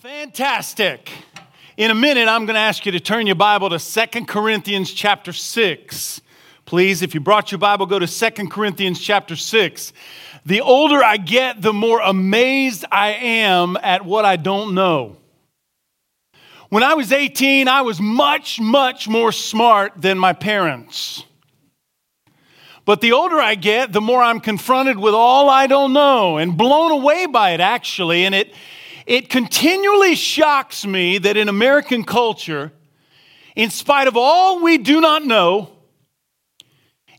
Fantastic. In a minute, I'm going to ask you to turn your Bible to Second Corinthians chapter 6. Please, if you brought your Bible, go to Second Corinthians chapter 6. The older I get, the more amazed I am at what I don't know. When I was 18, I was much, much more smart than my parents. But the older I get, the more I'm confronted with all I don't know and blown away by it, actually. And it, it continually shocks me that in American culture, in spite of all we do not know,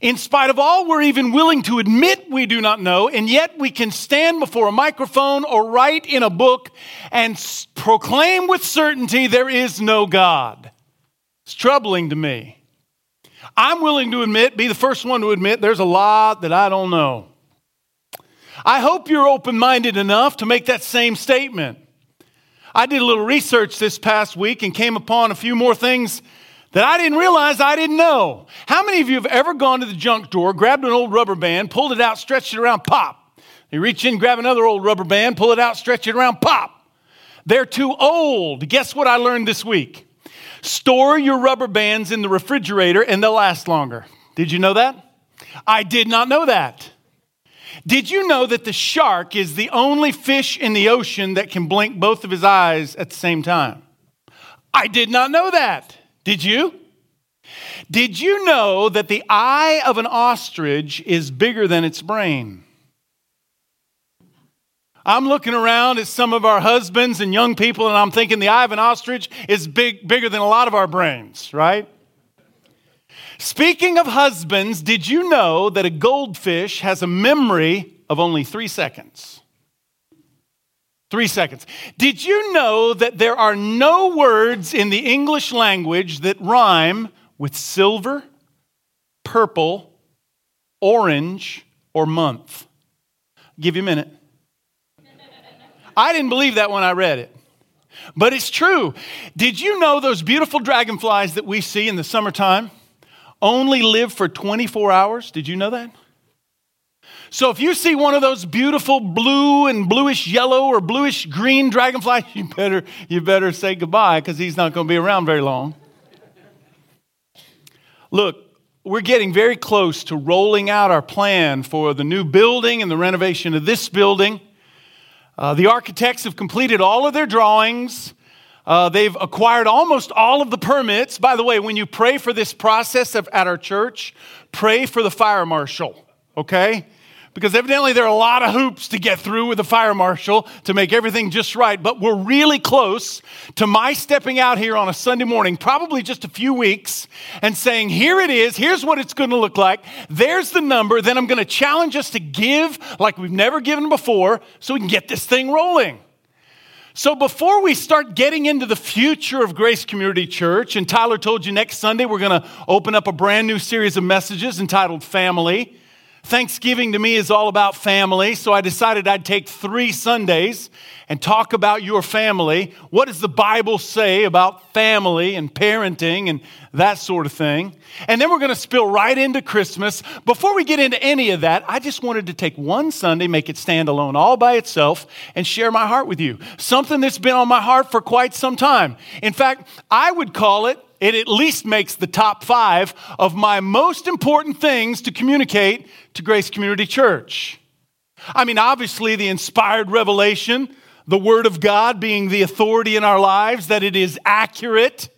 in spite of all we're even willing to admit we do not know, and yet we can stand before a microphone or write in a book and s- proclaim with certainty there is no God. It's troubling to me. I'm willing to admit, be the first one to admit, there's a lot that I don't know. I hope you're open minded enough to make that same statement. I did a little research this past week and came upon a few more things that I didn't realize I didn't know. How many of you have ever gone to the junk drawer, grabbed an old rubber band, pulled it out, stretched it around, pop? You reach in, grab another old rubber band, pull it out, stretch it around, pop. They're too old. Guess what I learned this week? Store your rubber bands in the refrigerator and they'll last longer. Did you know that? I did not know that. Did you know that the shark is the only fish in the ocean that can blink both of his eyes at the same time? I did not know that. Did you? Did you know that the eye of an ostrich is bigger than its brain? I'm looking around at some of our husbands and young people, and I'm thinking the eye of an ostrich is big, bigger than a lot of our brains, right? Speaking of husbands, did you know that a goldfish has a memory of only three seconds? Three seconds. Did you know that there are no words in the English language that rhyme with silver, purple, orange, or month? I'll give you a minute. I didn't believe that when I read it. But it's true. Did you know those beautiful dragonflies that we see in the summertime only live for 24 hours? Did you know that? So if you see one of those beautiful blue and bluish yellow or bluish green dragonflies, you better, you better say goodbye because he's not going to be around very long. Look, we're getting very close to rolling out our plan for the new building and the renovation of this building. Uh, the architects have completed all of their drawings. Uh, they've acquired almost all of the permits. By the way, when you pray for this process of, at our church, pray for the fire marshal, okay? because evidently there are a lot of hoops to get through with the fire marshal to make everything just right. But we're really close to my stepping out here on a Sunday morning, probably just a few weeks, and saying, Here it is, here's what it's going to look like, there's the number. Then I'm going to challenge us to give like we've never given before so we can get this thing rolling. So, before we start getting into the future of Grace Community Church, and Tyler told you next Sunday we're going to open up a brand new series of messages entitled Family. Thanksgiving to me is all about family, so I decided I'd take three Sundays and talk about your family. What does the Bible say about family and parenting and that sort of thing? And then we're going to spill right into Christmas. Before we get into any of that, I just wanted to take one Sunday, make it stand alone all by itself, and share my heart with you. Something that's been on my heart for quite some time. In fact, I would call it it at least makes the top five of my most important things to communicate to Grace Community Church. I mean, obviously, the inspired revelation, the Word of God being the authority in our lives, that it is accurate,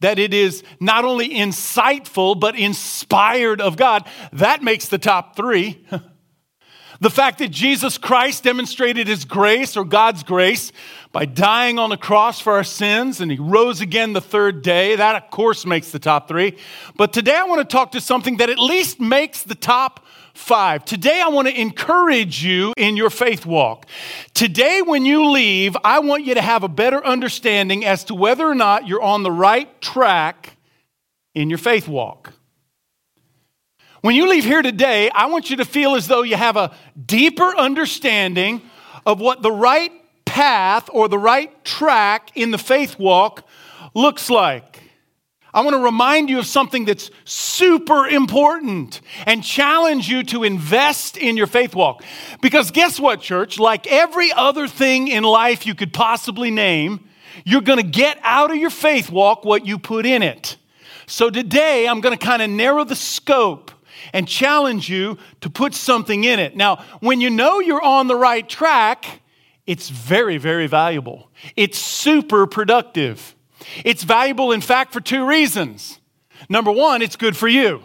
that it is not only insightful, but inspired of God, that makes the top three. the fact that Jesus Christ demonstrated His grace or God's grace by dying on the cross for our sins and he rose again the third day. That, of course, makes the top three. But today I want to talk to something that at least makes the top five. Today I want to encourage you in your faith walk. Today, when you leave, I want you to have a better understanding as to whether or not you're on the right track in your faith walk. When you leave here today, I want you to feel as though you have a deeper understanding of what the right path or the right track in the faith walk looks like. I want to remind you of something that's super important and challenge you to invest in your faith walk. Because guess what, church? Like every other thing in life you could possibly name, you're going to get out of your faith walk what you put in it. So today, I'm going to kind of narrow the scope and challenge you to put something in it. Now, when you know you're on the right track, it's very, very valuable. It's super productive. It's valuable, in fact, for two reasons. Number one, it's good for you.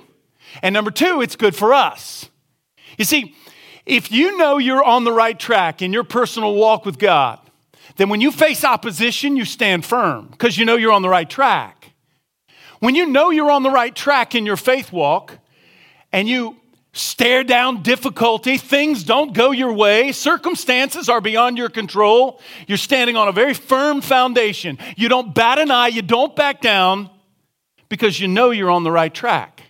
And number two, it's good for us. You see, if you know you're on the right track in your personal walk with God, then when you face opposition, you stand firm because you know you're on the right track. When you know you're on the right track in your faith walk and you stare down difficulty, things don't go your way, circumstances are beyond your control, you're standing on a very firm foundation. You don't bat an eye, you don't back down because you know you're on the right track.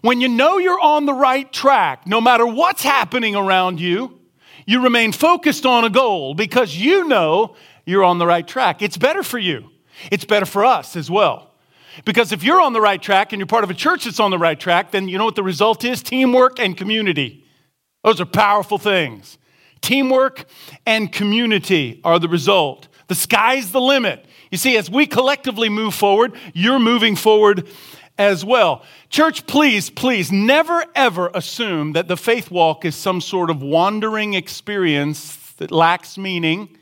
When you know you're on the right track, no matter what's happening around you, you remain focused on a goal because you know you're on the right track. It's better for you, it's better for us as well. Because if you're on the right track and you're part of a church that's on the right track, then you know what the result is? Teamwork and community. Those are powerful things. Teamwork and community are the result. The sky's the limit. You see, as we collectively move forward, you're moving forward as well. Church, please, please never ever assume that the faith walk is some sort of wandering experience that lacks meaning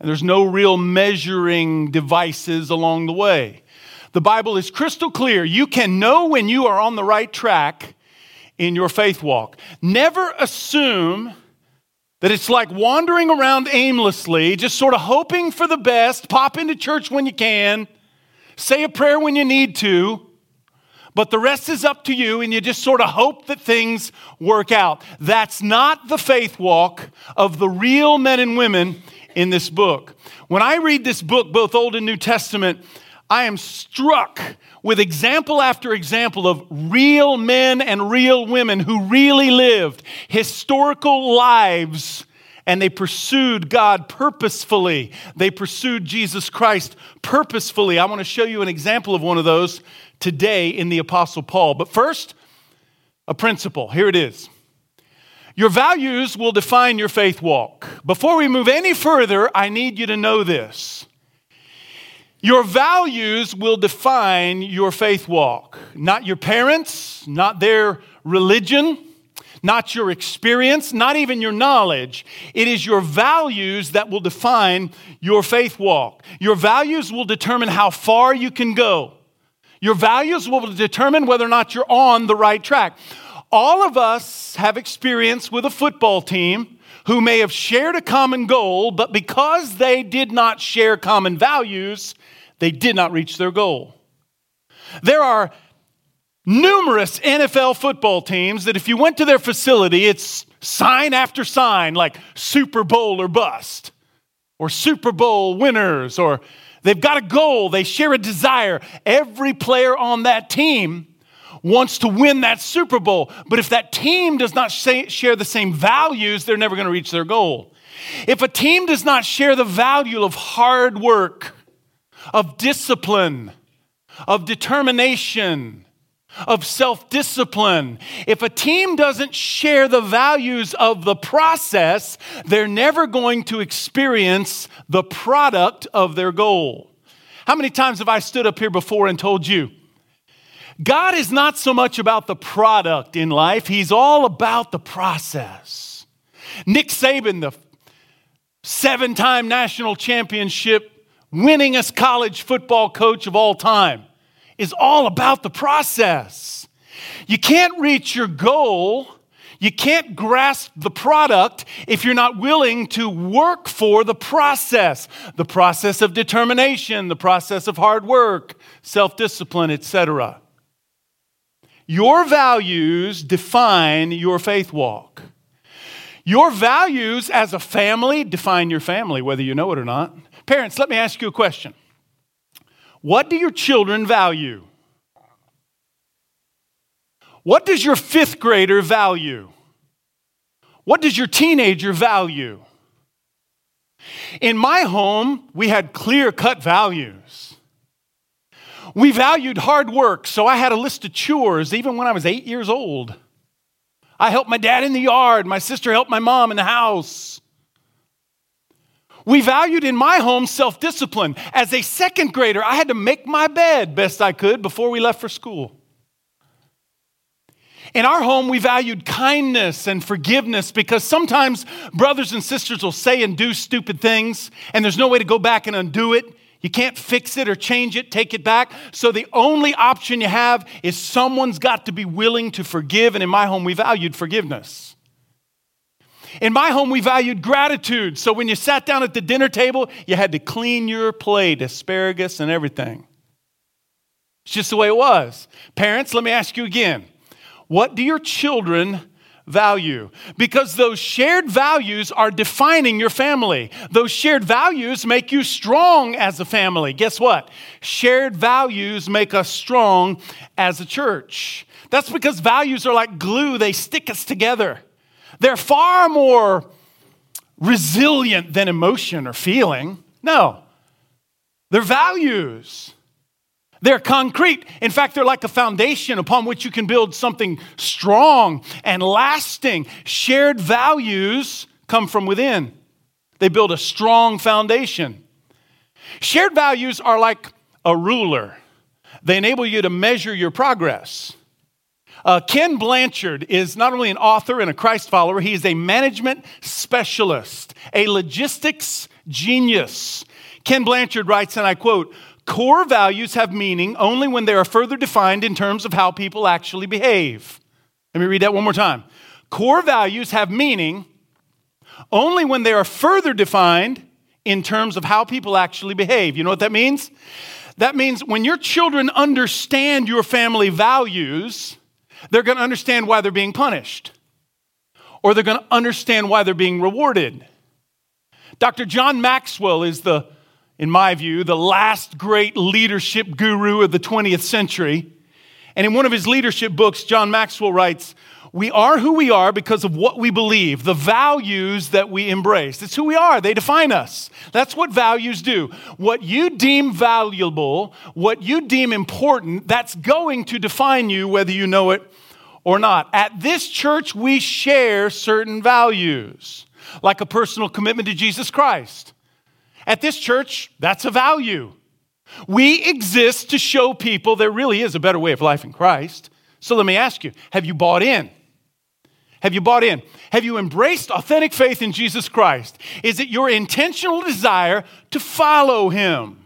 and there's no real measuring devices along the way. The Bible is crystal clear. You can know when you are on the right track in your faith walk. Never assume that it's like wandering around aimlessly, just sort of hoping for the best, pop into church when you can, say a prayer when you need to, but the rest is up to you, and you just sort of hope that things work out. That's not the faith walk of the real men and women in this book. When I read this book, both Old and New Testament, I am struck with example after example of real men and real women who really lived historical lives and they pursued God purposefully. They pursued Jesus Christ purposefully. I want to show you an example of one of those today in the Apostle Paul. But first, a principle. Here it is. Your values will define your faith walk. Before we move any further, I need you to know this. Your values will define your faith walk, not your parents, not their religion, not your experience, not even your knowledge. It is your values that will define your faith walk. Your values will determine how far you can go. Your values will determine whether or not you're on the right track. All of us have experience with a football team who may have shared a common goal, but because they did not share common values, they did not reach their goal. There are numerous NFL football teams that if you went to their facility, it's sign after sign, like Super Bowl or bust, or Super Bowl winners, or they've got a goal, they share a desire. Every player on that team wants to win that Super Bowl. But if that team does not share the same values, they're never going to reach their goal. If a team does not share the value of hard work, of discipline, of determination, of self discipline. If a team doesn't share the values of the process, they're never going to experience the product of their goal. How many times have I stood up here before and told you? God is not so much about the product in life, He's all about the process. Nick Saban, the seven time national championship winningest college football coach of all time, is all about the process. You can't reach your goal, you can't grasp the product if you're not willing to work for the process the process of determination, the process of hard work, self discipline, etc. Your values define your faith walk. Your values as a family define your family, whether you know it or not. Parents, let me ask you a question. What do your children value? What does your fifth grader value? What does your teenager value? In my home, we had clear cut values. We valued hard work, so I had a list of chores even when I was eight years old. I helped my dad in the yard, my sister helped my mom in the house. We valued in my home self discipline. As a second grader, I had to make my bed best I could before we left for school. In our home, we valued kindness and forgiveness because sometimes brothers and sisters will say and do stupid things, and there's no way to go back and undo it. You can't fix it or change it, take it back. So the only option you have is someone's got to be willing to forgive. And in my home, we valued forgiveness. In my home, we valued gratitude. So when you sat down at the dinner table, you had to clean your plate, asparagus and everything. It's just the way it was. Parents, let me ask you again what do your children value? Because those shared values are defining your family. Those shared values make you strong as a family. Guess what? Shared values make us strong as a church. That's because values are like glue, they stick us together. They're far more resilient than emotion or feeling. No, they're values. They're concrete. In fact, they're like a foundation upon which you can build something strong and lasting. Shared values come from within, they build a strong foundation. Shared values are like a ruler, they enable you to measure your progress. Uh, Ken Blanchard is not only an author and a Christ follower, he is a management specialist, a logistics genius. Ken Blanchard writes, and I quote, Core values have meaning only when they are further defined in terms of how people actually behave. Let me read that one more time. Core values have meaning only when they are further defined in terms of how people actually behave. You know what that means? That means when your children understand your family values, they're going to understand why they're being punished, or they're going to understand why they're being rewarded. Dr. John Maxwell is the in my view, the last great leadership guru of the 20th century. And in one of his leadership books, John Maxwell writes, We are who we are because of what we believe, the values that we embrace. It's who we are, they define us. That's what values do. What you deem valuable, what you deem important, that's going to define you whether you know it or not. At this church, we share certain values, like a personal commitment to Jesus Christ at this church, that's a value. We exist to show people there really is a better way of life in Christ. So let me ask you have you bought in? Have you bought in? Have you embraced authentic faith in Jesus Christ? Is it your intentional desire to follow him?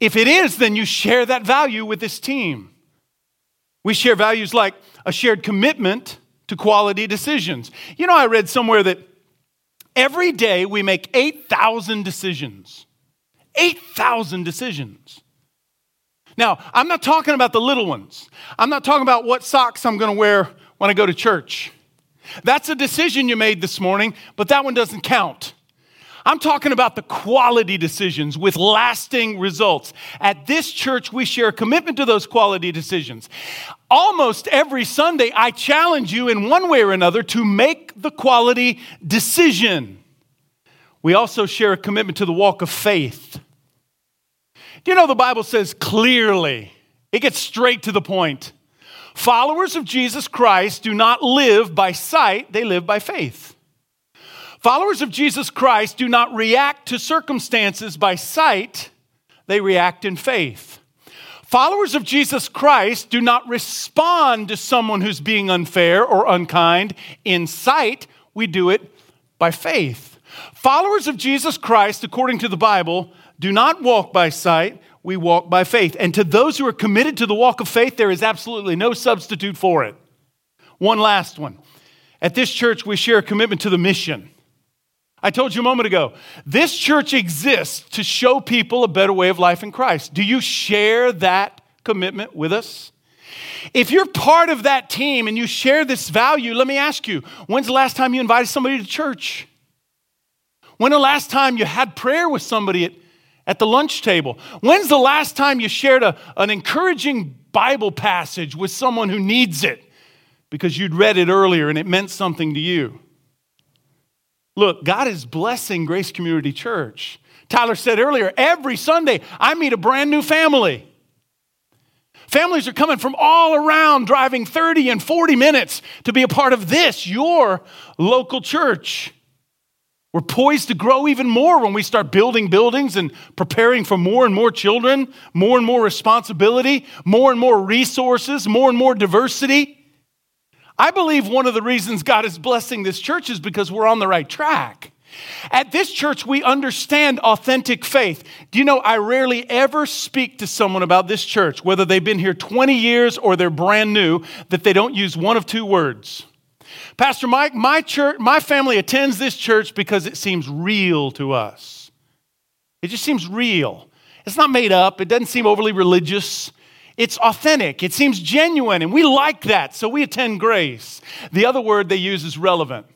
If it is, then you share that value with this team. We share values like a shared commitment to quality decisions. You know, I read somewhere that Every day we make 8,000 decisions. 8,000 decisions. Now, I'm not talking about the little ones. I'm not talking about what socks I'm going to wear when I go to church. That's a decision you made this morning, but that one doesn't count. I'm talking about the quality decisions with lasting results. At this church, we share a commitment to those quality decisions. Almost every Sunday, I challenge you in one way or another to make the quality decision. We also share a commitment to the walk of faith. Do you know the Bible says clearly, it gets straight to the point. Followers of Jesus Christ do not live by sight, they live by faith. Followers of Jesus Christ do not react to circumstances by sight, they react in faith. Followers of Jesus Christ do not respond to someone who's being unfair or unkind in sight, we do it by faith. Followers of Jesus Christ, according to the Bible, do not walk by sight, we walk by faith. And to those who are committed to the walk of faith, there is absolutely no substitute for it. One last one. At this church, we share a commitment to the mission. I told you a moment ago, this church exists to show people a better way of life in Christ. Do you share that commitment with us? If you're part of that team and you share this value, let me ask you when's the last time you invited somebody to church? When the last time you had prayer with somebody at, at the lunch table? When's the last time you shared a, an encouraging Bible passage with someone who needs it because you'd read it earlier and it meant something to you? Look, God is blessing Grace Community Church. Tyler said earlier, every Sunday I meet a brand new family. Families are coming from all around, driving 30 and 40 minutes to be a part of this, your local church. We're poised to grow even more when we start building buildings and preparing for more and more children, more and more responsibility, more and more resources, more and more diversity. I believe one of the reasons God is blessing this church is because we're on the right track. At this church, we understand authentic faith. Do you know, I rarely ever speak to someone about this church, whether they've been here 20 years or they're brand new, that they don't use one of two words. Pastor Mike, my church, my family attends this church because it seems real to us. It just seems real. It's not made up, it doesn't seem overly religious. It's authentic, it seems genuine, and we like that, so we attend grace. The other word they use is relevant.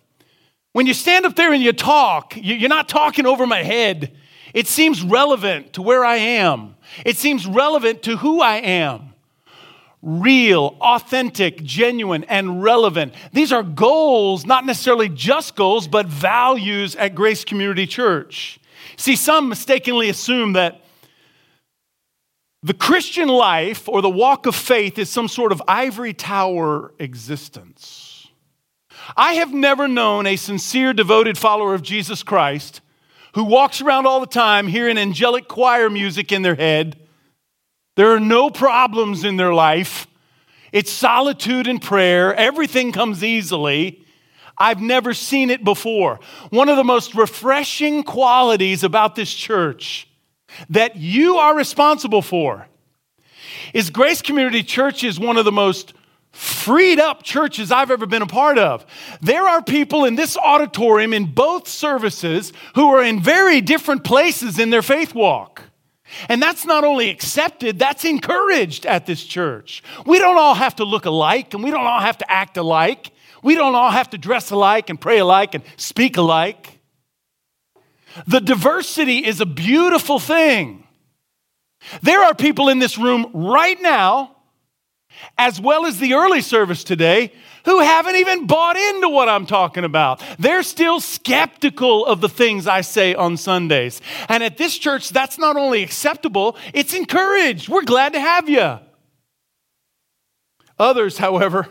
When you stand up there and you talk, you're not talking over my head. It seems relevant to where I am, it seems relevant to who I am. Real, authentic, genuine, and relevant. These are goals, not necessarily just goals, but values at Grace Community Church. See, some mistakenly assume that the Christian life or the walk of faith is some sort of ivory tower existence. I have never known a sincere, devoted follower of Jesus Christ who walks around all the time hearing angelic choir music in their head. There are no problems in their life. It's solitude and prayer. Everything comes easily. I've never seen it before. One of the most refreshing qualities about this church that you are responsible for is Grace Community Church is one of the most freed up churches I've ever been a part of. There are people in this auditorium in both services who are in very different places in their faith walk. And that's not only accepted, that's encouraged at this church. We don't all have to look alike and we don't all have to act alike. We don't all have to dress alike and pray alike and speak alike. The diversity is a beautiful thing. There are people in this room right now as well as the early service today, who haven't even bought into what I'm talking about. They're still skeptical of the things I say on Sundays. And at this church, that's not only acceptable, it's encouraged. We're glad to have you. Others, however,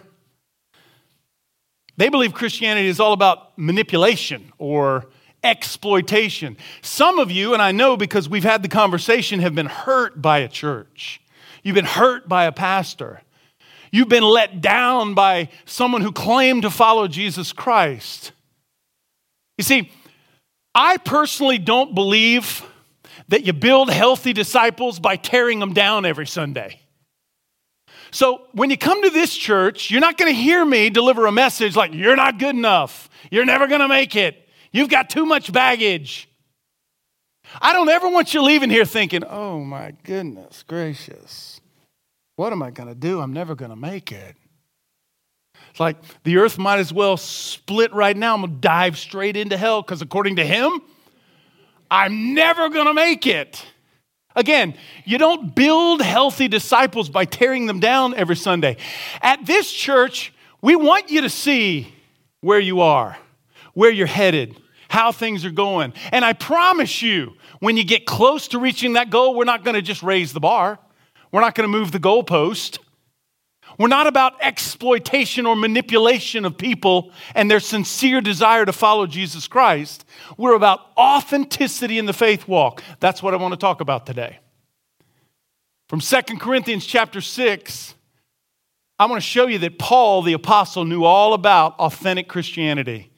they believe Christianity is all about manipulation or exploitation. Some of you, and I know because we've had the conversation, have been hurt by a church. You've been hurt by a pastor. You've been let down by someone who claimed to follow Jesus Christ. You see, I personally don't believe that you build healthy disciples by tearing them down every Sunday. So when you come to this church, you're not going to hear me deliver a message like, you're not good enough. You're never going to make it. You've got too much baggage. I don't ever want you leaving here thinking, oh my goodness gracious. What am I going to do? I'm never going to make it. It's like the earth might as well split right now. I'm going to dive straight into hell because according to him, I'm never going to make it. Again, you don't build healthy disciples by tearing them down every Sunday. At this church, we want you to see where you are, where you're headed, how things are going. And I promise you, when you get close to reaching that goal, we're not going to just raise the bar. We're not going to move the goalpost. We're not about exploitation or manipulation of people and their sincere desire to follow Jesus Christ. We're about authenticity in the faith walk. That's what I want to talk about today. From Second Corinthians chapter 6, I want to show you that Paul, the apostle, knew all about authentic Christianity.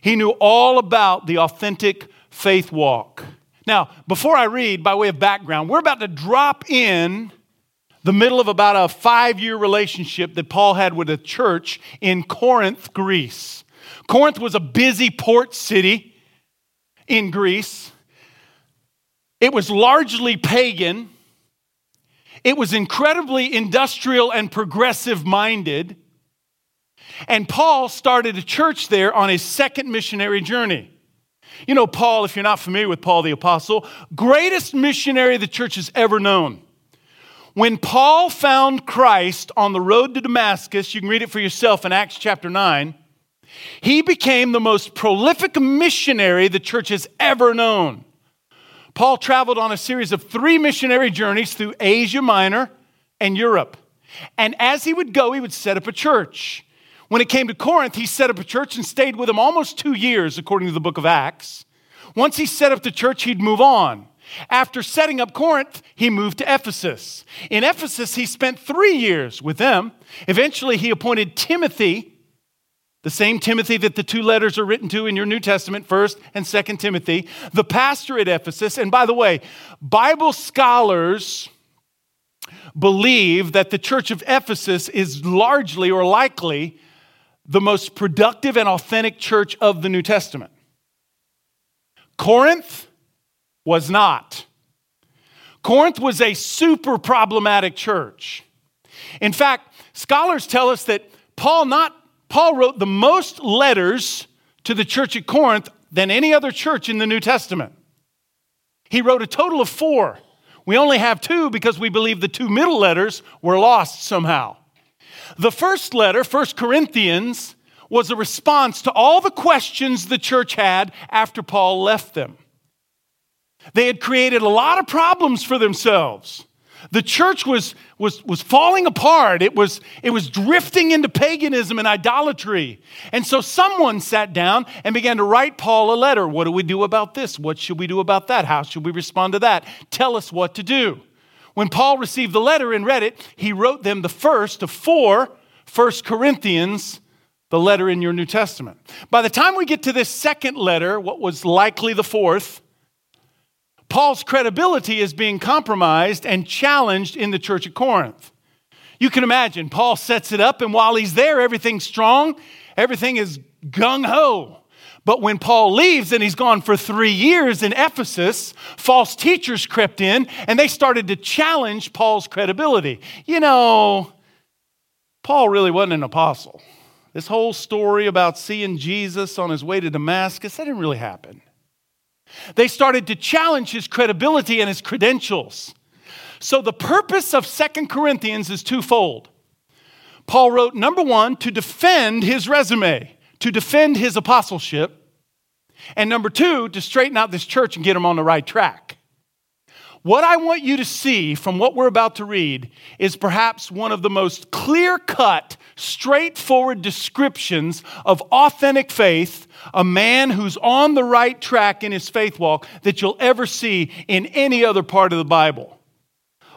He knew all about the authentic faith walk. Now, before I read, by way of background, we're about to drop in the middle of about a five year relationship that Paul had with a church in Corinth, Greece. Corinth was a busy port city in Greece, it was largely pagan, it was incredibly industrial and progressive minded. And Paul started a church there on his second missionary journey. You know, Paul, if you're not familiar with Paul the Apostle, greatest missionary the church has ever known. When Paul found Christ on the road to Damascus, you can read it for yourself in Acts chapter 9, he became the most prolific missionary the church has ever known. Paul traveled on a series of three missionary journeys through Asia Minor, and Europe. And as he would go, he would set up a church. When it came to Corinth, he set up a church and stayed with them almost two years, according to the book of Acts. Once he set up the church, he'd move on. After setting up Corinth, he moved to Ephesus. In Ephesus, he spent three years with them. Eventually, he appointed Timothy, the same Timothy that the two letters are written to in your New Testament, 1st and 2nd Timothy, the pastor at Ephesus. And by the way, Bible scholars believe that the church of Ephesus is largely or likely the most productive and authentic church of the New Testament. Corinth was not. Corinth was a super problematic church. In fact, scholars tell us that Paul not Paul wrote the most letters to the church at Corinth than any other church in the New Testament. He wrote a total of 4. We only have 2 because we believe the two middle letters were lost somehow. The first letter, 1 Corinthians, was a response to all the questions the church had after Paul left them. They had created a lot of problems for themselves. The church was, was, was falling apart. It was, it was drifting into paganism and idolatry. And so someone sat down and began to write Paul a letter. What do we do about this? What should we do about that? How should we respond to that? Tell us what to do. When Paul received the letter and read it, he wrote them the first of four First Corinthians, the letter in your New Testament. By the time we get to this second letter, what was likely the fourth, Paul's credibility is being compromised and challenged in the church at Corinth. You can imagine, Paul sets it up, and while he's there, everything's strong, everything is gung ho. But when Paul leaves and he's gone for three years in Ephesus, false teachers crept in and they started to challenge Paul's credibility. You know, Paul really wasn't an apostle. This whole story about seeing Jesus on his way to Damascus, that didn't really happen. They started to challenge his credibility and his credentials. So the purpose of Second Corinthians is twofold. Paul wrote, number one, to defend his resume, to defend his apostleship, and number two, to straighten out this church and get them on the right track. What I want you to see from what we're about to read is perhaps one of the most clear cut, straightforward descriptions of authentic faith, a man who's on the right track in his faith walk that you'll ever see in any other part of the Bible.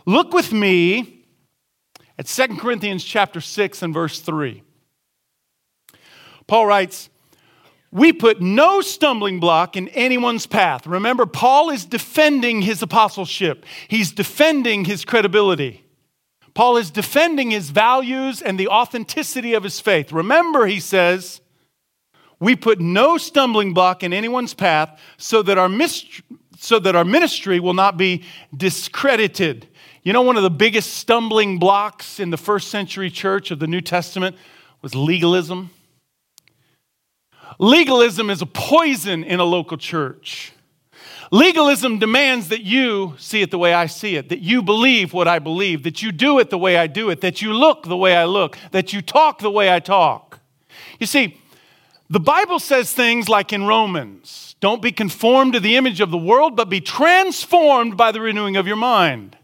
Look with me at 2 Corinthians chapter 6 and verse 3. Paul writes, we put no stumbling block in anyone's path. Remember, Paul is defending his apostleship, he's defending his credibility. Paul is defending his values and the authenticity of his faith. Remember, he says, we put no stumbling block in anyone's path so that our, so that our ministry will not be discredited. You know, one of the biggest stumbling blocks in the first century church of the New Testament was legalism. Legalism is a poison in a local church. Legalism demands that you see it the way I see it, that you believe what I believe, that you do it the way I do it, that you look the way I look, that you talk the way I talk. You see, the Bible says things like in Romans don't be conformed to the image of the world, but be transformed by the renewing of your mind.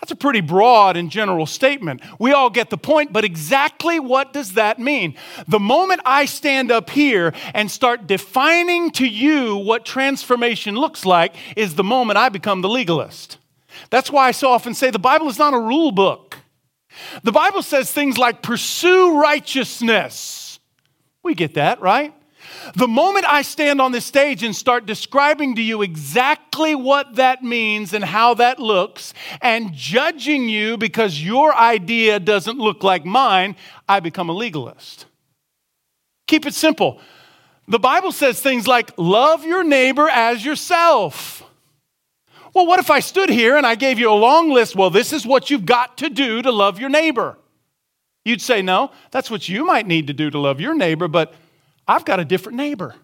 That's a pretty broad and general statement. We all get the point, but exactly what does that mean? The moment I stand up here and start defining to you what transformation looks like is the moment I become the legalist. That's why I so often say the Bible is not a rule book. The Bible says things like pursue righteousness. We get that, right? The moment I stand on this stage and start describing to you exactly what that means and how that looks, and judging you because your idea doesn't look like mine, I become a legalist. Keep it simple. The Bible says things like, love your neighbor as yourself. Well, what if I stood here and I gave you a long list? Well, this is what you've got to do to love your neighbor. You'd say, no, that's what you might need to do to love your neighbor, but I've got a different neighbor.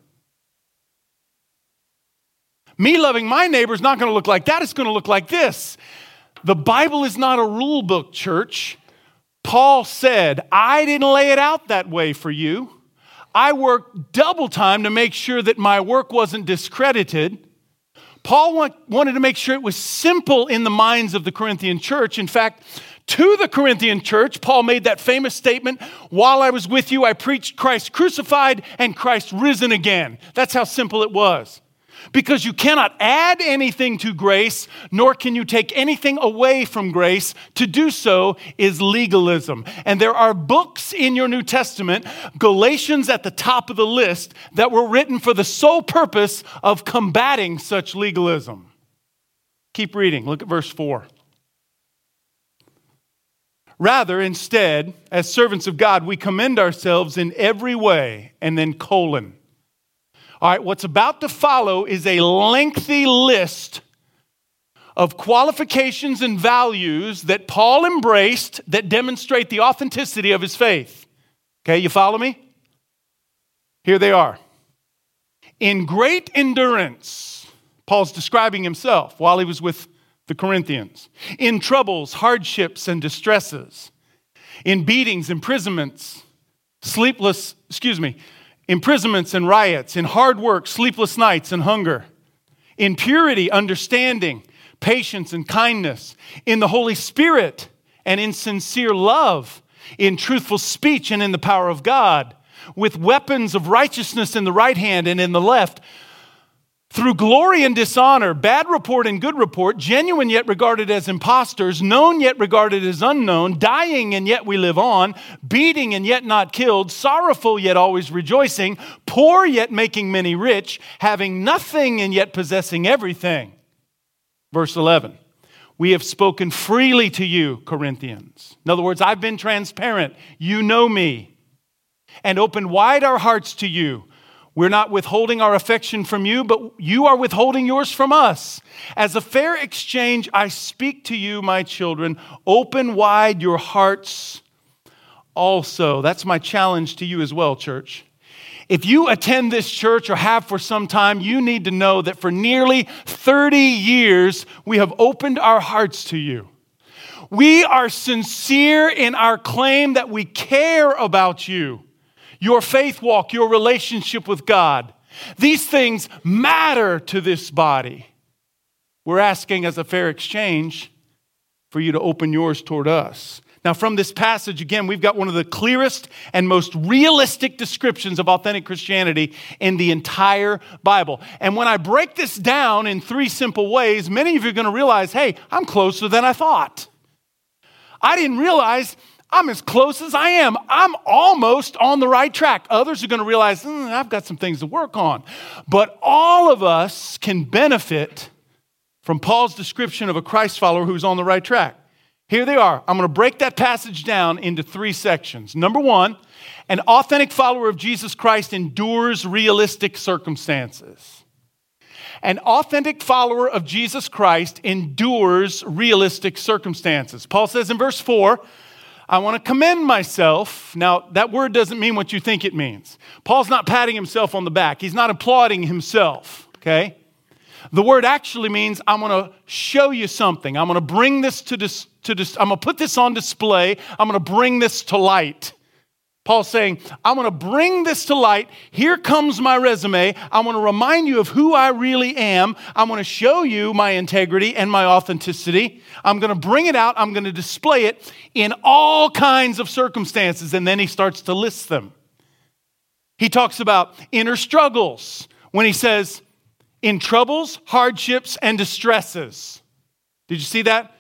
Me loving my neighbor is not going to look like that, it's going to look like this. The Bible is not a rule book, church. Paul said, I didn't lay it out that way for you. I worked double time to make sure that my work wasn't discredited. Paul want, wanted to make sure it was simple in the minds of the Corinthian church. In fact, To the Corinthian church, Paul made that famous statement While I was with you, I preached Christ crucified and Christ risen again. That's how simple it was. Because you cannot add anything to grace, nor can you take anything away from grace. To do so is legalism. And there are books in your New Testament, Galatians at the top of the list, that were written for the sole purpose of combating such legalism. Keep reading. Look at verse 4. Rather, instead, as servants of God, we commend ourselves in every way, and then colon all right, what's about to follow is a lengthy list of qualifications and values that Paul embraced that demonstrate the authenticity of his faith. Okay, you follow me? Here they are. In great endurance, Paul's describing himself while he was with the Corinthians. In troubles, hardships, and distresses. In beatings, imprisonments, sleepless, excuse me, imprisonments and riots, in hard work, sleepless nights, and hunger, in purity, understanding, patience, and kindness, in the Holy Spirit, and in sincere love, in truthful speech, and in the power of God, with weapons of righteousness in the right hand and in the left through glory and dishonor, bad report and good report, genuine yet regarded as impostors, known yet regarded as unknown, dying and yet we live on, beating and yet not killed, sorrowful yet always rejoicing, poor yet making many rich, having nothing and yet possessing everything. Verse 11. We have spoken freely to you, Corinthians. In other words, I've been transparent. You know me. And opened wide our hearts to you we're not withholding our affection from you, but you are withholding yours from us. As a fair exchange, I speak to you, my children. Open wide your hearts also. That's my challenge to you as well, church. If you attend this church or have for some time, you need to know that for nearly 30 years, we have opened our hearts to you. We are sincere in our claim that we care about you your faith walk, your relationship with God. These things matter to this body. We're asking as a fair exchange for you to open yours toward us. Now, from this passage, again, we've got one of the clearest and most realistic descriptions of authentic Christianity in the entire Bible. And when I break this down in three simple ways, many of you are going to realize hey, I'm closer than I thought. I didn't realize I'm as close as I am. I'm almost on the right track. Others are going to realize, mm, I've got some things to work on. But all of us can benefit from Paul's description of a Christ follower who's on the right track. Here they are. I'm going to break that passage down into three sections. Number one, an authentic follower of Jesus Christ endures realistic circumstances. An authentic follower of Jesus Christ endures realistic circumstances. Paul says in verse 4, I want to commend myself. Now, that word doesn't mean what you think it means. Paul's not patting himself on the back, he's not applauding himself, okay? The word actually means I'm going to show you something. I'm going to bring this to, dis, to dis, I'm going to put this on display. I'm going to bring this to light. Paul's saying, I'm going to bring this to light. Here comes my resume. I want to remind you of who I really am. I'm going to show you my integrity and my authenticity. I'm going to bring it out. I'm going to display it in all kinds of circumstances. And then he starts to list them. He talks about inner struggles when he says, in troubles, hardships, and distresses. Did you see that?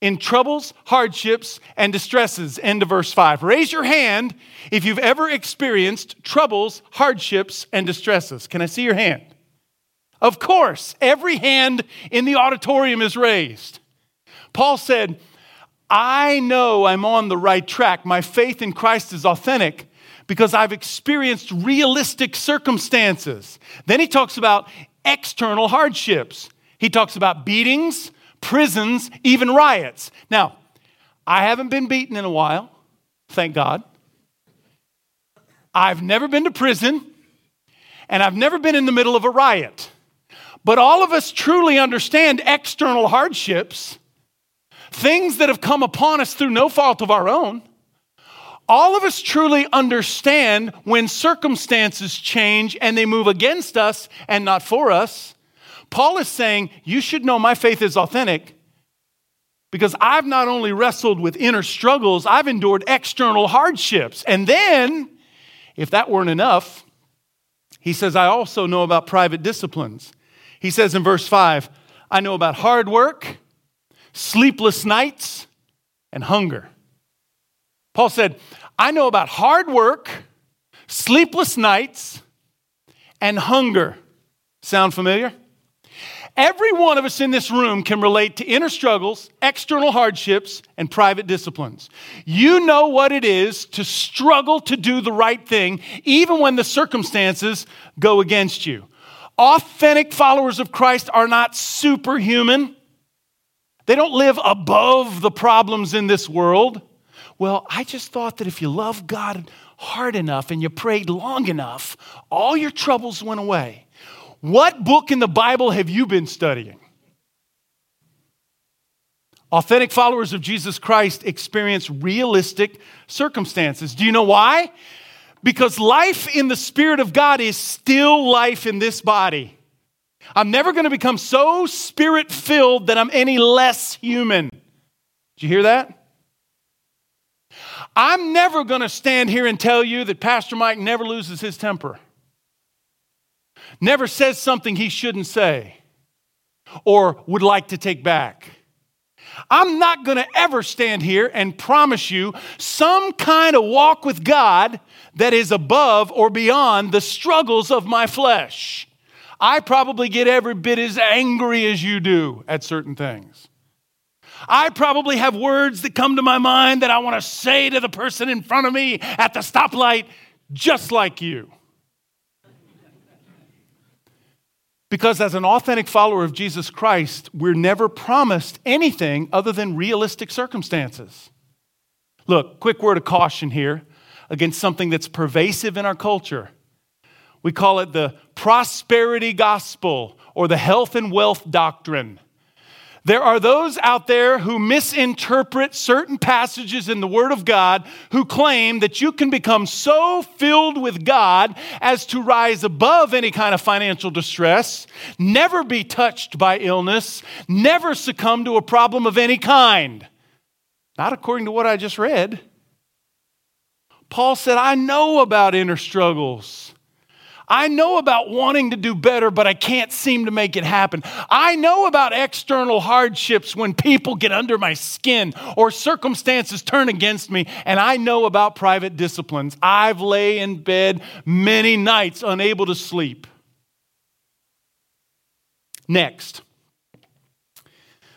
In troubles, hardships, and distresses. End of verse 5. Raise your hand if you've ever experienced troubles, hardships, and distresses. Can I see your hand? Of course, every hand in the auditorium is raised. Paul said, I know I'm on the right track. My faith in Christ is authentic because I've experienced realistic circumstances. Then he talks about external hardships. He talks about beatings, prisons, even riots. Now, I haven't been beaten in a while, thank God. I've never been to prison, and I've never been in the middle of a riot. But all of us truly understand external hardships, things that have come upon us through no fault of our own. All of us truly understand when circumstances change and they move against us and not for us. Paul is saying, You should know my faith is authentic Because I've not only wrestled with inner struggles, I've endured external hardships. And then, if that weren't enough, he says, I also know about private disciplines. He says in verse 5, I know about hard work, sleepless nights, and hunger. Paul said, I know about hard work, sleepless nights, and hunger. Sound familiar? Every one of us in this room can relate to inner struggles, external hardships, and private disciplines. You know what it is to struggle to do the right thing, even when the circumstances go against you. Authentic followers of Christ are not superhuman. They don't live above the problems in this world. Well, I just thought that if you love God hard enough and you prayed long enough, all your troubles went away. What book in the Bible have you been studying? Authentic followers of Jesus Christ experience realistic circumstances. Do you know why? Because life in the Spirit of God is still life in this body. I'm never going to become so spirit filled that I'm any less human. Did you hear that? I'm never going to stand here and tell you that Pastor Mike never loses his temper, never says something he shouldn't say or would like to take back. I'm not going to ever stand here and promise you some kind of walk with God that is above or beyond the struggles of my flesh. I probably get every bit as angry as you do at certain things. I probably have words that come to my mind that I want to say to the person in front of me at the stoplight, just like you. Because as an authentic follower of Jesus Christ, we're never promised anything other than realistic circumstances. Look, quick word of caution here against something that's pervasive in our culture. We call it the prosperity gospel or the health and wealth doctrine. There are those out there who misinterpret certain passages in the Word of God who claim that you can become so filled with God as to rise above any kind of financial distress, never be touched by illness, never succumb to a problem of any kind. Not according to what I just read. Paul said, I know about inner struggles. I know about wanting to do better, but I can't seem to make it happen. I know about external hardships when people get under my skin or circumstances turn against me, and I know about private disciplines. I've lay in bed many nights unable to sleep. Next.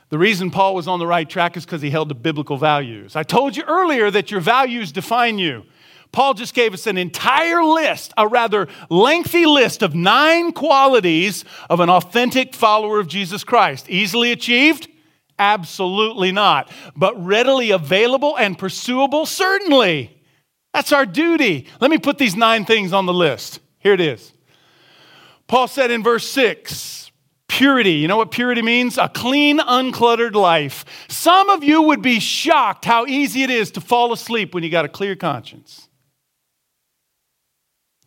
The reason Paul was on the right track is because he held to biblical values. I told you earlier that your values define you. Paul just gave us an entire list, a rather lengthy list of nine qualities of an authentic follower of Jesus Christ. Easily achieved? Absolutely not. But readily available and pursuable? Certainly. That's our duty. Let me put these nine things on the list. Here it is. Paul said in verse 6 purity. You know what purity means? A clean, uncluttered life. Some of you would be shocked how easy it is to fall asleep when you got a clear conscience.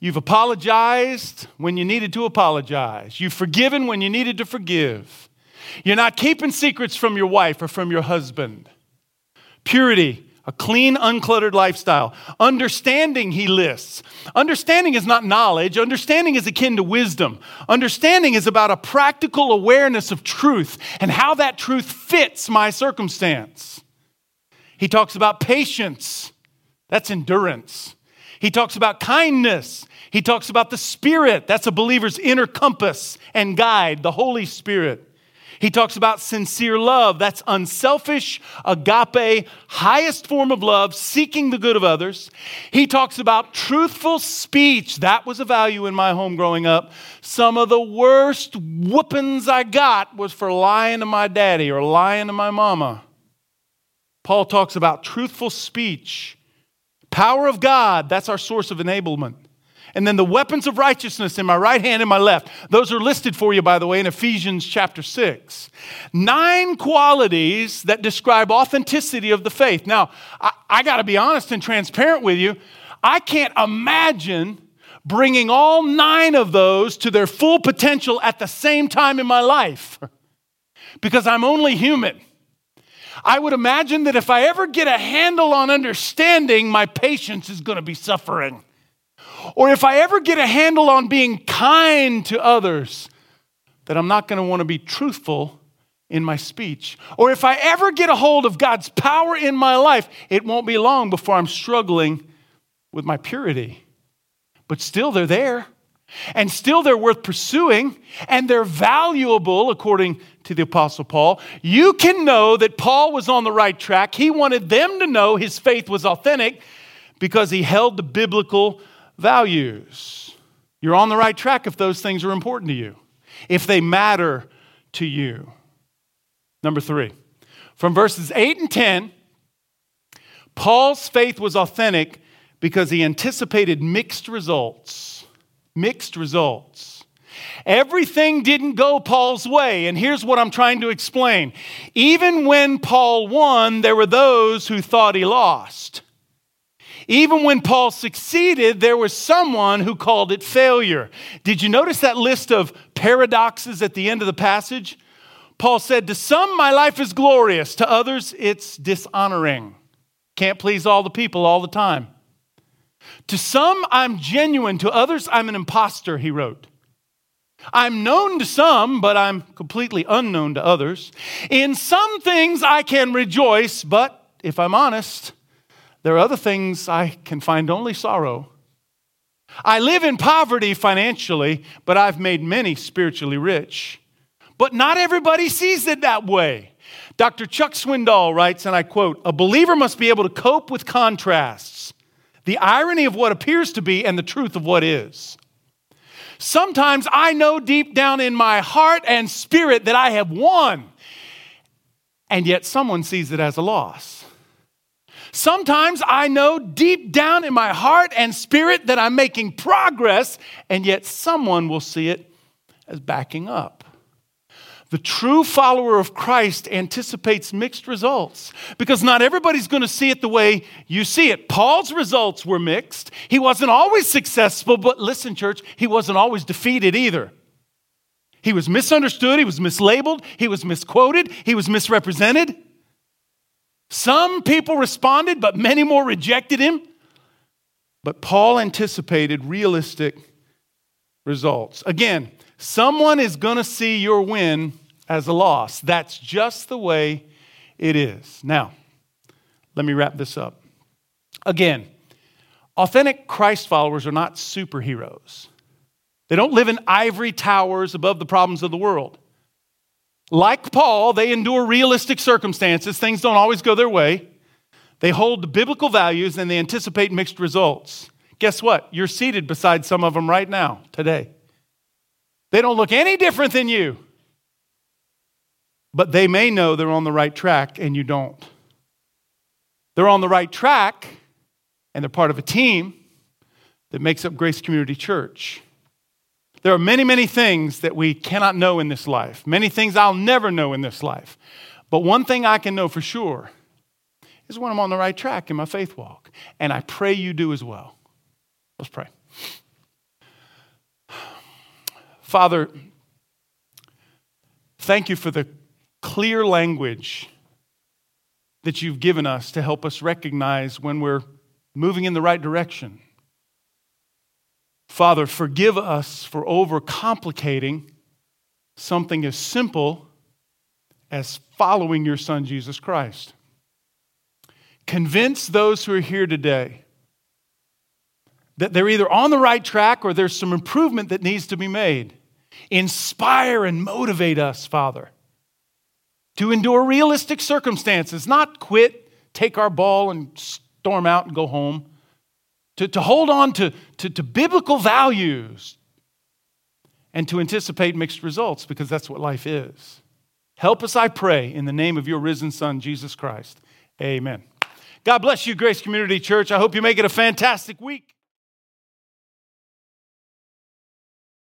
You've apologized when you needed to apologize. You've forgiven when you needed to forgive. You're not keeping secrets from your wife or from your husband. Purity, a clean, uncluttered lifestyle. Understanding, he lists. Understanding is not knowledge, understanding is akin to wisdom. Understanding is about a practical awareness of truth and how that truth fits my circumstance. He talks about patience, that's endurance. He talks about kindness. He talks about the Spirit. That's a believer's inner compass and guide, the Holy Spirit. He talks about sincere love. That's unselfish, agape, highest form of love, seeking the good of others. He talks about truthful speech. That was a value in my home growing up. Some of the worst whoopings I got was for lying to my daddy or lying to my mama. Paul talks about truthful speech. Power of God, that's our source of enablement. And then the weapons of righteousness in my right hand and my left. Those are listed for you, by the way, in Ephesians chapter 6. Nine qualities that describe authenticity of the faith. Now, I, I got to be honest and transparent with you. I can't imagine bringing all nine of those to their full potential at the same time in my life because I'm only human. I would imagine that if I ever get a handle on understanding, my patience is going to be suffering. Or if I ever get a handle on being kind to others, that I'm not going to want to be truthful in my speech. Or if I ever get a hold of God's power in my life, it won't be long before I'm struggling with my purity. But still, they're there. And still, they're worth pursuing, and they're valuable, according to the Apostle Paul. You can know that Paul was on the right track. He wanted them to know his faith was authentic because he held the biblical values. You're on the right track if those things are important to you, if they matter to you. Number three, from verses 8 and 10, Paul's faith was authentic because he anticipated mixed results. Mixed results. Everything didn't go Paul's way, and here's what I'm trying to explain. Even when Paul won, there were those who thought he lost. Even when Paul succeeded, there was someone who called it failure. Did you notice that list of paradoxes at the end of the passage? Paul said, To some, my life is glorious, to others, it's dishonoring. Can't please all the people all the time. To some, I'm genuine, to others, I'm an impostor, he wrote. I'm known to some, but I'm completely unknown to others. In some things I can rejoice, but if I'm honest, there are other things I can find only sorrow. I live in poverty financially, but I've made many spiritually rich. But not everybody sees it that way. Dr. Chuck Swindoll writes, and I quote, A believer must be able to cope with contrasts, the irony of what appears to be and the truth of what is. Sometimes I know deep down in my heart and spirit that I have won, and yet someone sees it as a loss. Sometimes I know deep down in my heart and spirit that I'm making progress, and yet someone will see it as backing up. The true follower of Christ anticipates mixed results because not everybody's going to see it the way you see it. Paul's results were mixed. He wasn't always successful, but listen, church, he wasn't always defeated either. He was misunderstood, he was mislabeled, he was misquoted, he was misrepresented. Some people responded, but many more rejected him. But Paul anticipated realistic results. Again, someone is going to see your win as a loss. That's just the way it is. Now, let me wrap this up. Again, authentic Christ followers are not superheroes. They don't live in ivory towers above the problems of the world. Like Paul, they endure realistic circumstances. Things don't always go their way. They hold biblical values and they anticipate mixed results. Guess what? You're seated beside some of them right now, today. They don't look any different than you but they may know they're on the right track and you don't. They're on the right track and they're part of a team that makes up Grace Community Church. There are many, many things that we cannot know in this life, many things I'll never know in this life. But one thing I can know for sure is when I'm on the right track in my faith walk. And I pray you do as well. Let's pray. Father, thank you for the clear language that you've given us to help us recognize when we're moving in the right direction. Father, forgive us for overcomplicating something as simple as following your Son, Jesus Christ. Convince those who are here today that they're either on the right track or there's some improvement that needs to be made. Inspire and motivate us, Father to endure realistic circumstances, not quit, take our ball and storm out and go home, to, to hold on to, to, to biblical values and to anticipate mixed results because that's what life is. Help us, I pray, in the name of your risen Son, Jesus Christ. Amen. God bless you, Grace Community Church. I hope you make it a fantastic week.